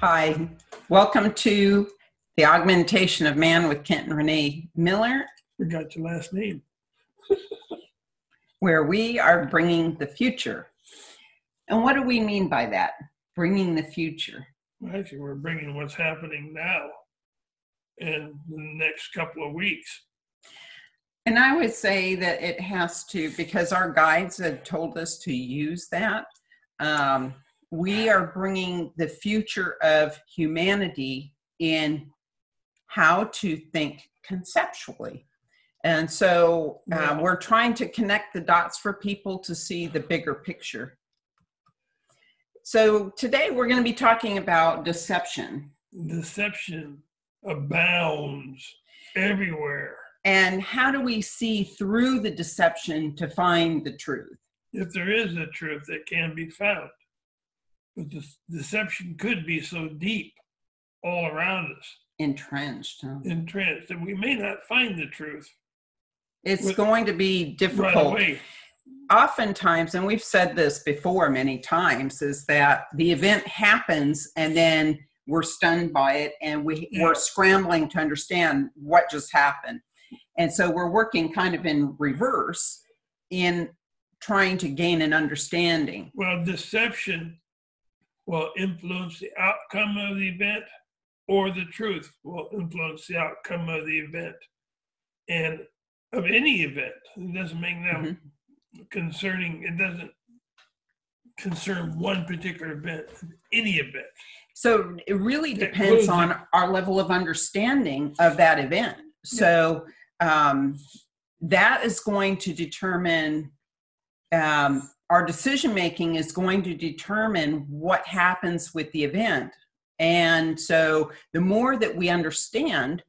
Hi, welcome to the Augmentation of Man with Kent and Renee Miller, Forgot your last name. where we are bringing the future. And what do we mean by that? Bringing the future. Well, Actually, we're bringing what's happening now in the next couple of weeks. And I would say that it has to, because our guides have told us to use that. Um, we are bringing the future of humanity in how to think conceptually. And so uh, we're trying to connect the dots for people to see the bigger picture. So today we're going to be talking about deception Deception abounds everywhere. and how do we see through the deception to find the truth. If there is a truth that can be found, but the deception could be so deep all around us, Entrenched. huh? entrenched, that we may not find the truth It's With- going to be right difficult. away. Oftentimes, and we've said this before many times, is that the event happens and then we're stunned by it and we, Yeah. we're scrambling to understand what just happened. And so we're working kind of in reverse in trying to gain an understanding. Well, deception will influence the outcome of the event, or the truth will influence the outcome of the event. And of any event, it doesn't make them concerning, it doesn't concern one particular event, any event. So it really depends goes on our level of understanding of that event. So um, that is going to determine um, our decision making is going to determine what happens with the event. And so the more that we understand,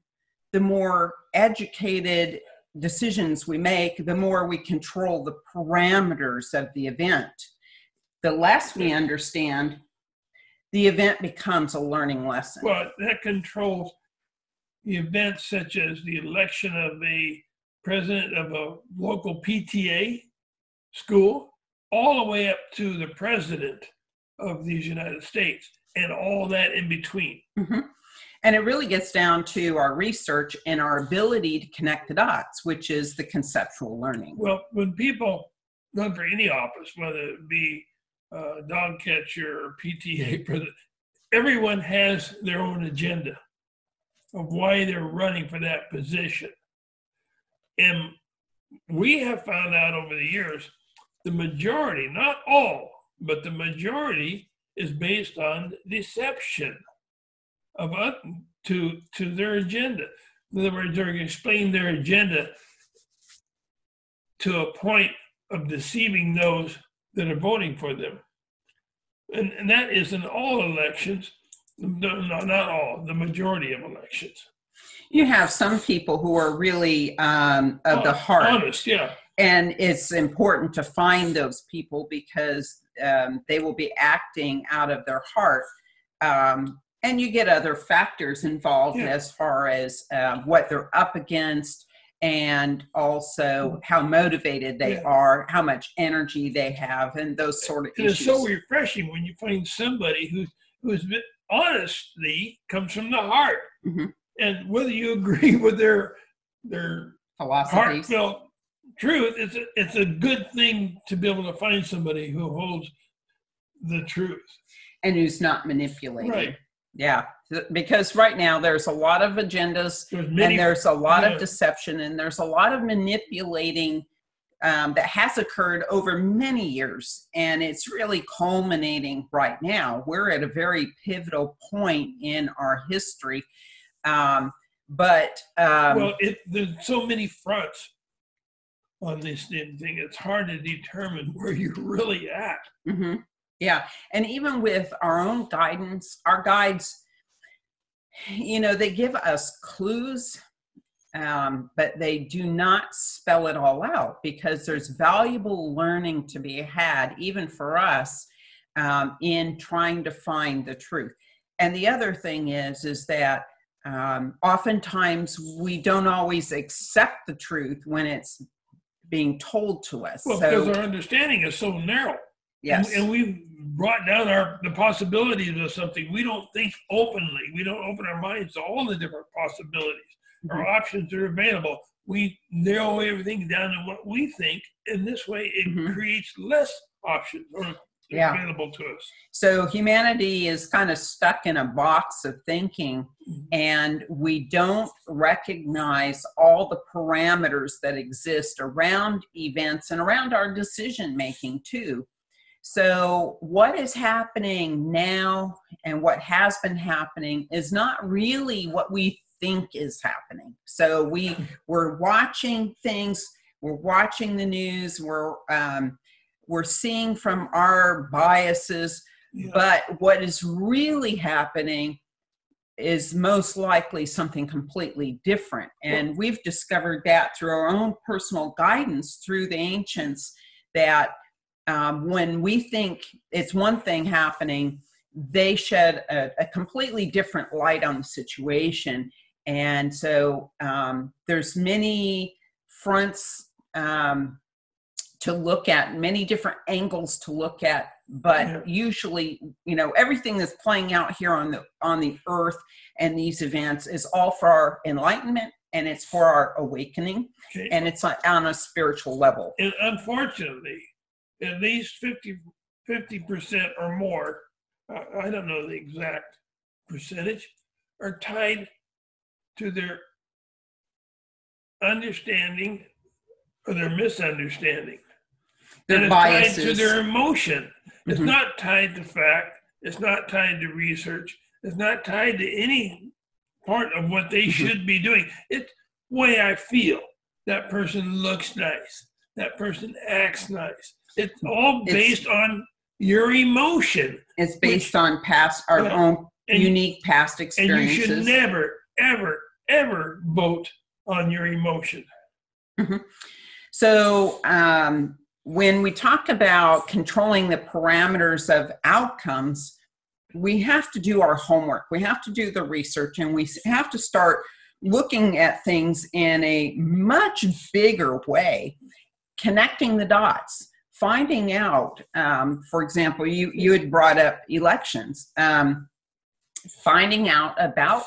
the more educated decisions we make, the more we control the parameters of the event. The less we understand, the event becomes a learning lesson. Well, that controls events such as the election of a president of a local PTA school, all the way up to the president of these United States and all that in between. Mhm. And it really gets down to our research and our ability to connect the dots, which is the conceptual learning. Well, when people run for any office, whether it be uh, dog catcher or PTA president, everyone has their own agenda of why they're running for that position. And we have found out over the years the majority, not all, but the majority is based on deception of to to their agenda. In other words, they're explain their agenda to a point of deceiving those that are voting for them. And, and that is in all elections, no, no, not all, the majority of elections. You have some people who are really um, of the heart, Honest, yeah. And it's important to find those people because um, they will be acting out of their heart. Um, and you get other factors involved Yeah. as far as um, what they're up against and also how motivated they Yeah. are, how much energy they have, and those sort of And it's so refreshing when you find somebody who whose bit- honesty comes from the heart. Mhm. And whether you agree with their their philosophies. heartfelt truth, it's a, it's a good thing to be able to find somebody who holds the truth. and who's not manipulating. Right. Yeah, because right now there's a lot of agendas There's many and there's a lot yeah. of deception and there's a lot of manipulating um, that has occurred over many years and it's really culminating right now. We're at a very pivotal point in our history. Um, but um, well, it, there's so many fronts on this damn thing. It's hard to determine where you're really at. hmm Yeah, and even with our own guidance, our guides, you know, they give us clues, um, but they do not spell it all out because there's valuable learning to be had, even for us, um, in trying to find the truth. And the other thing is, is that um, oftentimes we don't always accept the truth when it's being told to us. Well, so, because our understanding is so narrow. Yes. And, and we've brought down our the possibilities of something. We don't think openly. We don't open our minds to all the different possibilities or Mhm. options that are available. We narrow everything down to what we think, and this way it Mhm. creates less options or Yeah. available to us. So humanity is kind of stuck in a box of thinking, Mhm. and we don't recognize all the parameters that exist around events and around our decision making, too. So, what is happening now and what has been happening is not really what we think is happening. So, we, we're watching things, we're watching the news, we're, um, we're seeing from our biases Yeah. but what is really happening is most likely something completely different. And we've discovered that through our own personal guidance through the ancients that um, when we think it's one thing happening, they shed a, a completely different light on the situation. And so um, there's many fronts um, to look at, many different angles to look at but Yeah. usually you know everything that's playing out here on the on the earth and these events is all for our enlightenment and it's for our awakening Okay. and it's on, a spiritual level and unfortunately, at least 50 percent or more, I don't know the exact percentage, are tied to their understanding or their misunderstanding. Their and it's tied to their emotion. It's Mhm. not tied to fact. It's not tied to research. It's not tied to any part of what they Mhm. should be doing. It's way I feel. That person looks nice. That person acts nice. It's all It's- based on your emotion. it's based on past our Yeah. own And, unique past experiences. and you should never, ever, ever vote on your emotion. So, um, when we talk about controlling the parameters of outcomes, we have to do our homework. We have to do the research and we have to start looking at things in a much bigger way, connecting the dots, finding out. Um, for example, you, you had brought up elections, um, finding out about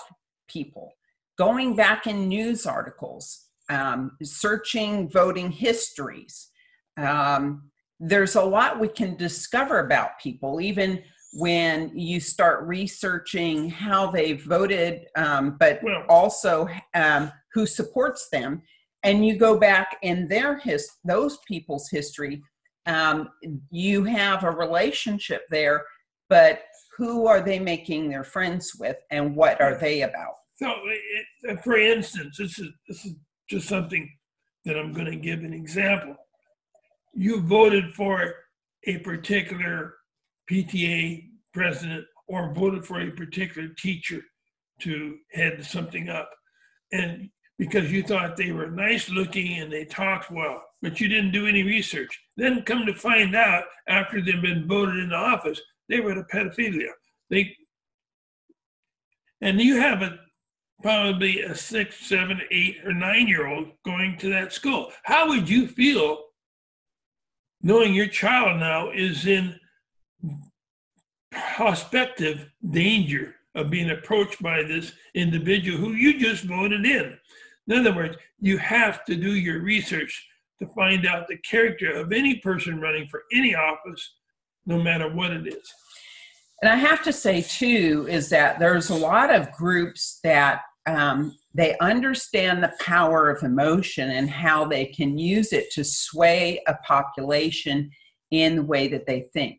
people, going back in news articles, um, searching voting histories. Um, there's a lot we can discover about people, even when you start researching how they voted, um, but Well, also um, who supports them. And you go back in their his those people's history, um, you have a relationship there, but who are they making their friends with, and what are they about? So, it- for instance, this is this is just something that I'm going to give an example. You voted for a particular PTA president or voted for a particular teacher to head something up, and because you thought they were nice looking and they talked well, but you didn't do any research. Then come to find out after they've been voted into office, they were the pedophilia. They and you have a probably a six, seven, eight, or nine year old going to that school. How would you feel knowing your child now is in prospective danger of being approached by this individual who you just voted in? In other words, you have to do your research to find out the character of any person running for any office, no matter what it is. And I have to say too is that there's a lot of groups that um, they understand the power of emotion and how they can use it to sway a population in the way that they think.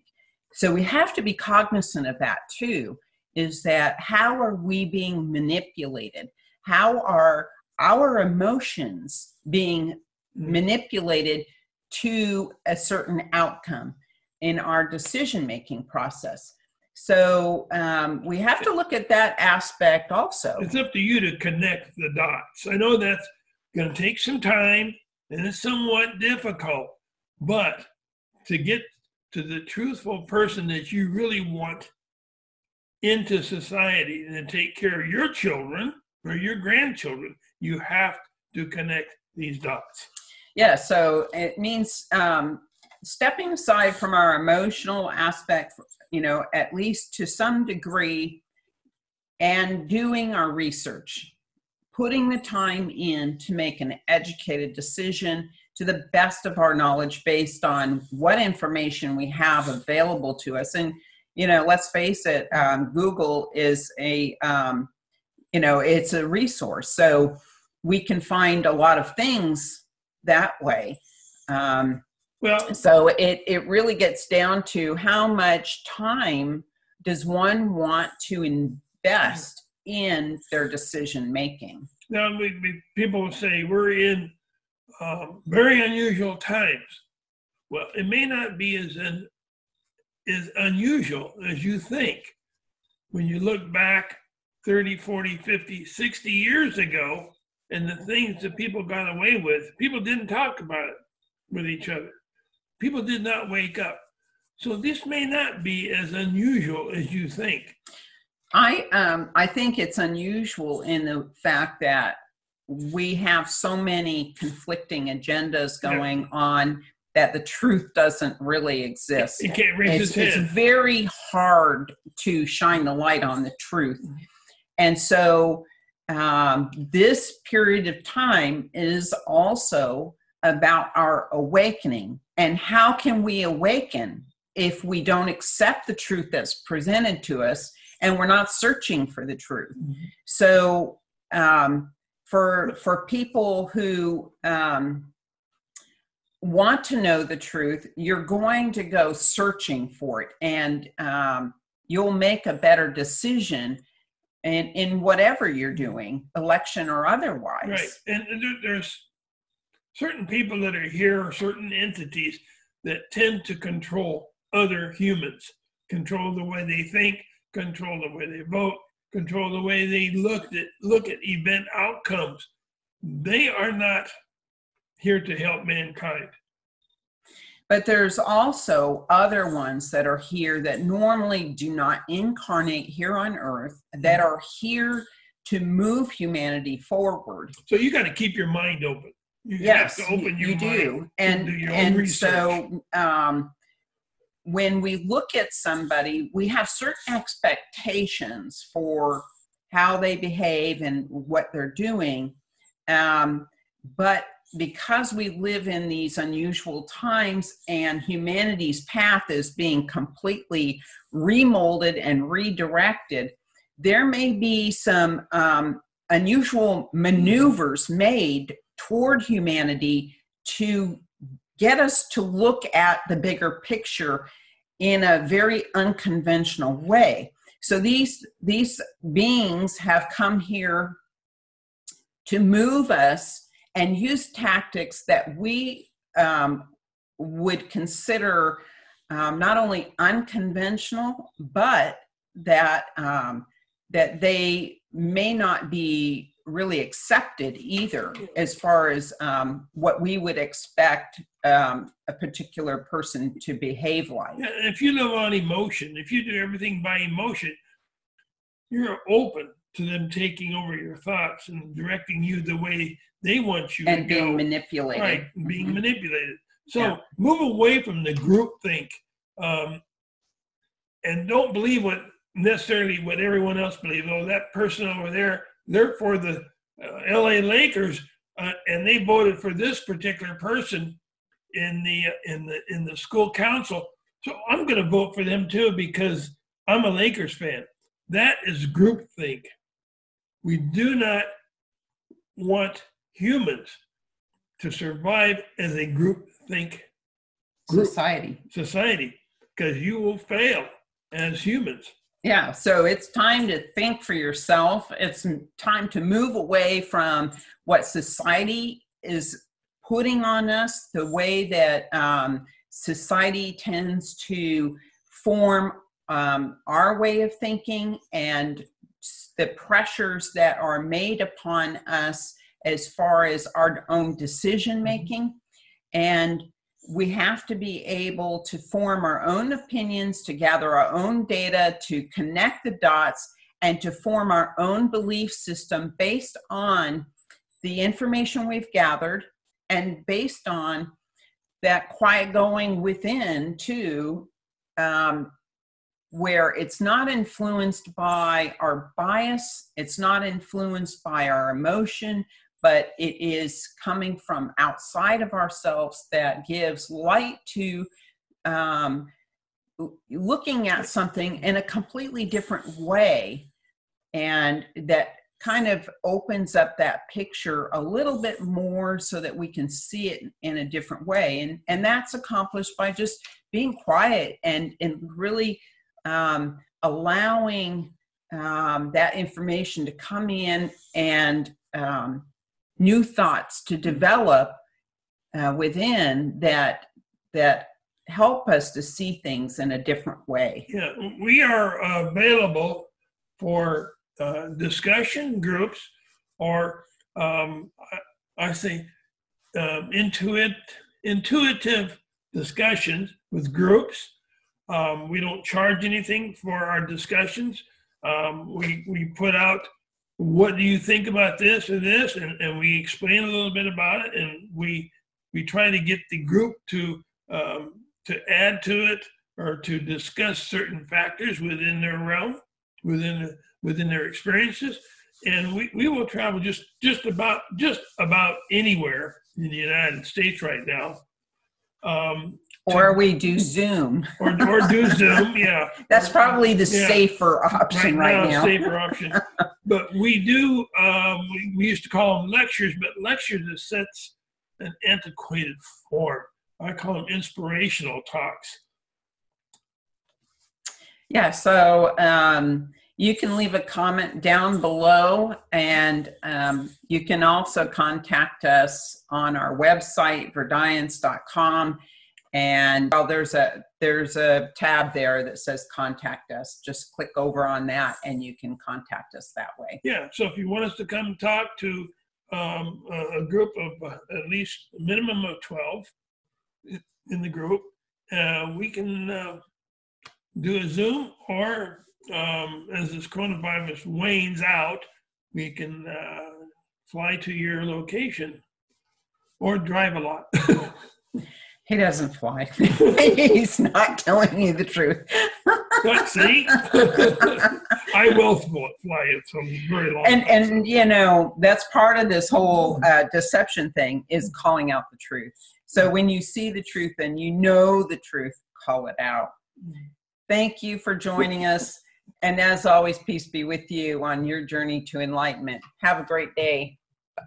So we have to be cognizant of that too. Is that how are we being manipulated? How are our emotions being mm-hmm. manipulated to a certain outcome in our decision making process? So um, we have to look at that aspect also. It's up to you to connect the dots. I know that's going to take some time and it's somewhat difficult, but to get to the truthful person that you really want into society and take care of your children or your grandchildren, you have to connect these dots. Yeah, so it means um, stepping aside from our emotional aspect, you know, at least to some degree, and doing our research, putting the time in to make an educated decision to the best of our knowledge based on what information we have available to us. And, you know, let's face it, um, Google is a, um, you know, it's a resource. So we can find a lot of things that way. Um, Well, so it, it really gets down to how much time does one want to invest in their decision making? now we, we, people say we're in um, very unusual times. Well, it may not be as un, as unusual as you think. When you look back 30, 40, 50, 60 years ago, and the things that people got away with, people didn't talk about it with each other. People did not wake up. So this may not be as unusual as you think. I um I think it's unusual in the fact that we have so many conflicting agendas Yeah. going on that the truth doesn't really exist. Can't raise It's, it's very hard to shine the light on the truth. And so um, this period of time is also about our awakening. And how can we awaken if we don't accept the truth that's presented to us and we're not searching for the truth? Mhm. So um, for for people who um, want to know the truth, you're going to go searching for it, and um, you'll make a better decision in in whatever you're doing, election or otherwise. Right. And and there's certain people that are here, certain entities that tend to control other humans, control the way they think, control the way they vote, control the way they look at look at event outcomes. They are not here to help mankind. But there's also other ones that are here that normally do not incarnate here on earth, that mm-hmm. are here to move humanity forward. So you got to keep your mind open. You yes have to open you, you do. and do your and so um, when we look at somebody we have certain expectations for how they behave and what they're doing. Um, but because we live in these unusual times and humanity's path is being completely remolded and redirected there may be some um, unusual maneuvers made toward humanity to get us to look at the bigger picture in a very unconventional way. So these these beings have come here to move us and use tactics that we um, would consider um, not only unconventional but that um, that they may not be really accepted either as far as um, what we would expect um, a particular person to behave like. If you live on emotion, if you do everything by emotion, you're open to them taking over your thoughts and directing you the way they want you And to being go. manipulated. right, being Mhm. manipulated. So Yeah. move away from the group think, um, and don't believe what necessarily what everyone else believes. Oh, that person over there, they're for the uh, L.A. Lakers, uh, and they voted for this particular person in the in the in the school council. So I'm going to vote for them too because I'm a Lakers fan. That is groupthink. We do not want humans to survive as a groupthink group Society. society because you will fail as humans. Yeah, so it's time to think for yourself. It's time to move away from what society is putting on us, the way that um, society tends to form um, our way of thinking, and the pressures that are made upon us as far as our own decision making. And we have to be able to form our own opinions, to gather our own data, to connect the dots, and to form our own belief system based on the information we've gathered and based on that quiet going within too, um, where it's not influenced by our bias, it's not influenced by our emotion, but it is coming from outside of ourselves that gives light to um, looking at something in a completely different way. And that kind of opens up that picture a little bit more so that we can see it in a different way. And and that's accomplished by just being quiet and and really um, allowing um, that information to come in and um, new thoughts to develop uh, within that that help us to see things in a different way. Yeah, we are available for uh, discussion groups or um, I, I say um, intuit, intuitive discussions with groups. Um, we don't charge anything for our discussions. Um, we, we put out what do you think about this or this? And, and we explain a little bit about it and we we try to get the group to um, to add to it or to discuss certain factors within their realm, within within their experiences, and we, we will travel just just about just about anywhere in the United States right now, um, Or we do Zoom. or or do Zoom, yeah. That's probably the Yeah. safer option right, now. now. safer option. But we do, um, we, we used to call them lectures, but lectures is sets an antiquated form. I call them inspirational talks. Yeah, so um, you can leave a comment down below, and um, you can also contact us on our website, verdience.com. And well, there's a there's a tab there that says contact us. Just click over on that, and you can contact us that way. Yeah, so if you want us to come talk to um, a, group of uh, at least a minimum of 12 in the group, uh, we can uh, do a Zoom or um, as this coronavirus wanes out, we can uh, fly to your location or drive a lot. He doesn't fly. He's not telling you the truth. see, I will fly fly it some very long. and and you know that's part of this whole uh, deception thing is calling out the truth. So when you see the truth and you know the truth call it out. Thank you for joining us. And as always peace be with you on your journey to enlightenment. Have a great day.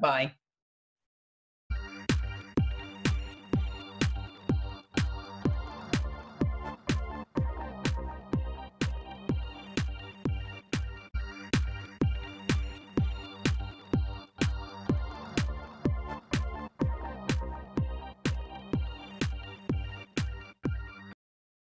Bye